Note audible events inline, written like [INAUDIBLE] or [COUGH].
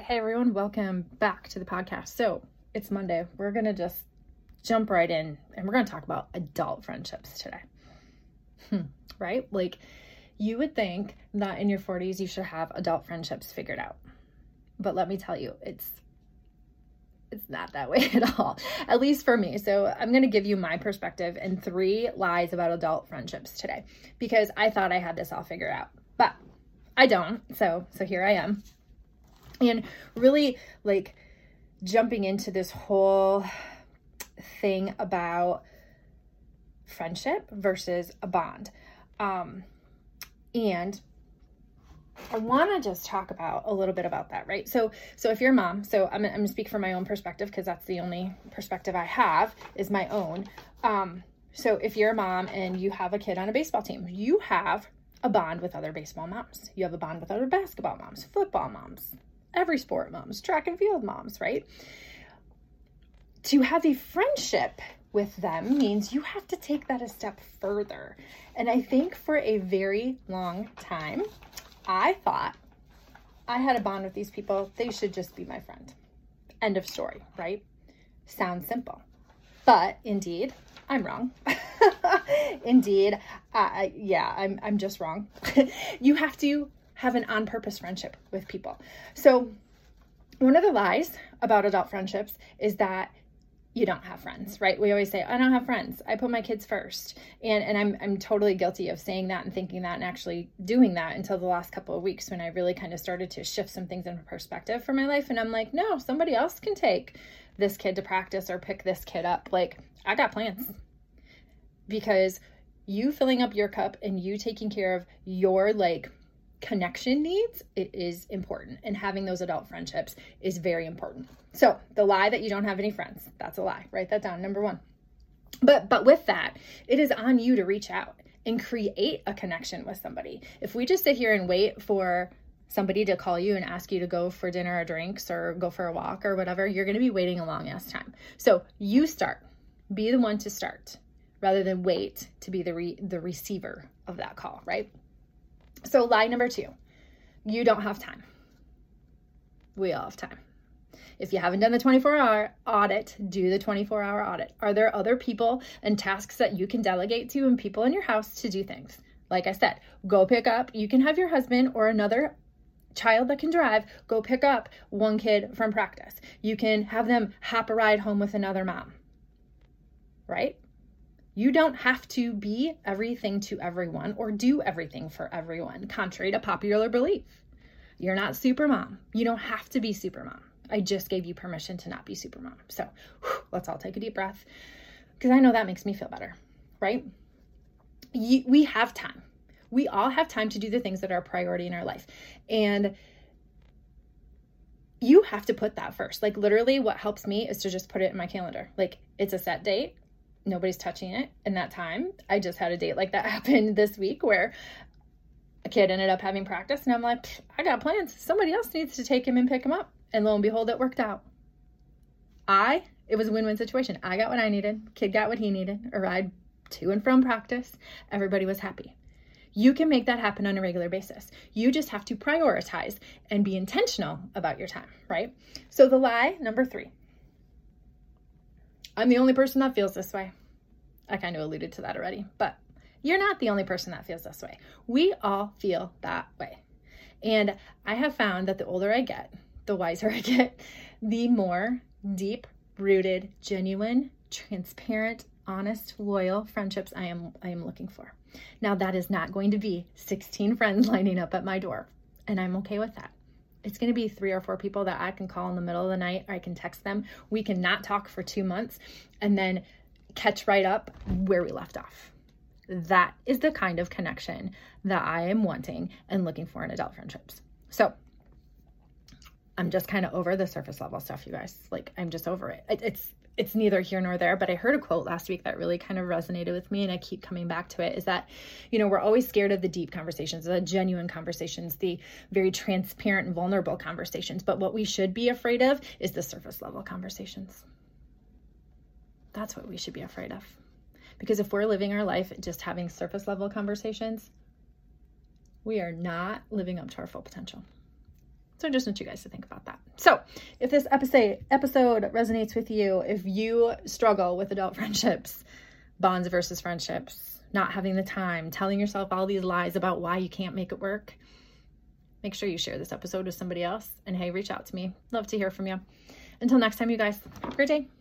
Hey everyone, welcome back to the podcast. So it's Monday. We're gonna just jump right in and we're gonna talk about adult friendships today. Hmm, right? Like you would think that in your 40s you should have adult friendships figured out. But let me tell you, it's it's not that way [LAUGHS] at all, at least for me. So, I'm going to give you my perspective and three lies about adult friendships today because I thought I had this all figured out, but I don't. So, so here I am and really like jumping into this whole thing about friendship versus a bond. Um, and I want to just talk about a little bit about that, right? So, so if you're a mom, so I'm, I'm gonna speak from my own perspective because that's the only perspective I have is my own. Um, so if you're a mom and you have a kid on a baseball team, you have a bond with other baseball moms. You have a bond with other basketball moms, football moms, every sport moms, track and field moms, right? To have a friendship with them means you have to take that a step further. And I think for a very long time, I thought I had a bond with these people. They should just be my friend. End of story, right? Sounds simple. But indeed, I'm wrong. [LAUGHS] indeed, uh, yeah, I'm, I'm just wrong. [LAUGHS] you have to have an on purpose friendship with people. So, one of the lies about adult friendships is that you don't have friends, right? We always say, I don't have friends. I put my kids first. And and I'm I'm totally guilty of saying that and thinking that and actually doing that until the last couple of weeks when I really kind of started to shift some things in perspective for my life. And I'm like, no, somebody else can take this kid to practice or pick this kid up. Like, I got plans. Because you filling up your cup and you taking care of your like connection needs, it is important. And having those adult friendships is very important. So the lie that you don't have any friends, that's a lie. Write that down. Number one. But but with that, it is on you to reach out and create a connection with somebody. If we just sit here and wait for somebody to call you and ask you to go for dinner or drinks or go for a walk or whatever, you're going to be waiting a long ass time. So you start. Be the one to start rather than wait to be the re- the receiver of that call, right? So, lie number two you don't have time. We all have time. If you haven't done the 24 hour audit, do the 24 hour audit. Are there other people and tasks that you can delegate to and people in your house to do things? Like I said, go pick up. You can have your husband or another child that can drive go pick up one kid from practice. You can have them hop a ride home with another mom. Right? You don't have to be everything to everyone or do everything for everyone, contrary to popular belief. You're not super mom. You don't have to be super mom. I just gave you permission to not be super mom. So whew, let's all take a deep breath because I know that makes me feel better, right? You, we have time. We all have time to do the things that are a priority in our life. And you have to put that first. Like, literally, what helps me is to just put it in my calendar. Like, it's a set date nobody's touching it in that time. I just had a date like that [LAUGHS] happen this week where a kid ended up having practice and I'm like, I got plans. Somebody else needs to take him and pick him up. And lo and behold, it worked out. I, it was a win-win situation. I got what I needed. Kid got what he needed. A ride to and from practice. Everybody was happy. You can make that happen on a regular basis. You just have to prioritize and be intentional about your time, right? So the lie number three I'm the only person that feels this way. I kind of alluded to that already, but you're not the only person that feels this way. We all feel that way. And I have found that the older I get, the wiser [LAUGHS] I get, the more deep rooted, genuine, transparent, honest, loyal friendships I am I am looking for. Now that is not going to be 16 [LAUGHS] friends lining up at my door, and I'm okay with that it's going to be three or four people that I can call in the middle of the night or I can text them. We can not talk for two months and then catch right up where we left off. That is the kind of connection that I am wanting and looking for in adult friendships. So I'm just kind of over the surface level stuff, you guys. Like, I'm just over it. It's it's neither here nor there, but I heard a quote last week that really kind of resonated with me and I keep coming back to it is that, you know, we're always scared of the deep conversations, the genuine conversations, the very transparent and vulnerable conversations. But what we should be afraid of is the surface level conversations. That's what we should be afraid of. Because if we're living our life just having surface level conversations, we are not living up to our full potential. So I just want you guys to think about that. So if this episode episode resonates with you, if you struggle with adult [LAUGHS] friendships, bonds versus friendships, not having the time, telling yourself all these lies about why you can't make it work, make sure you share this episode with somebody else. And hey, reach out to me. Love to hear from you. Until next time, you guys, have a great day.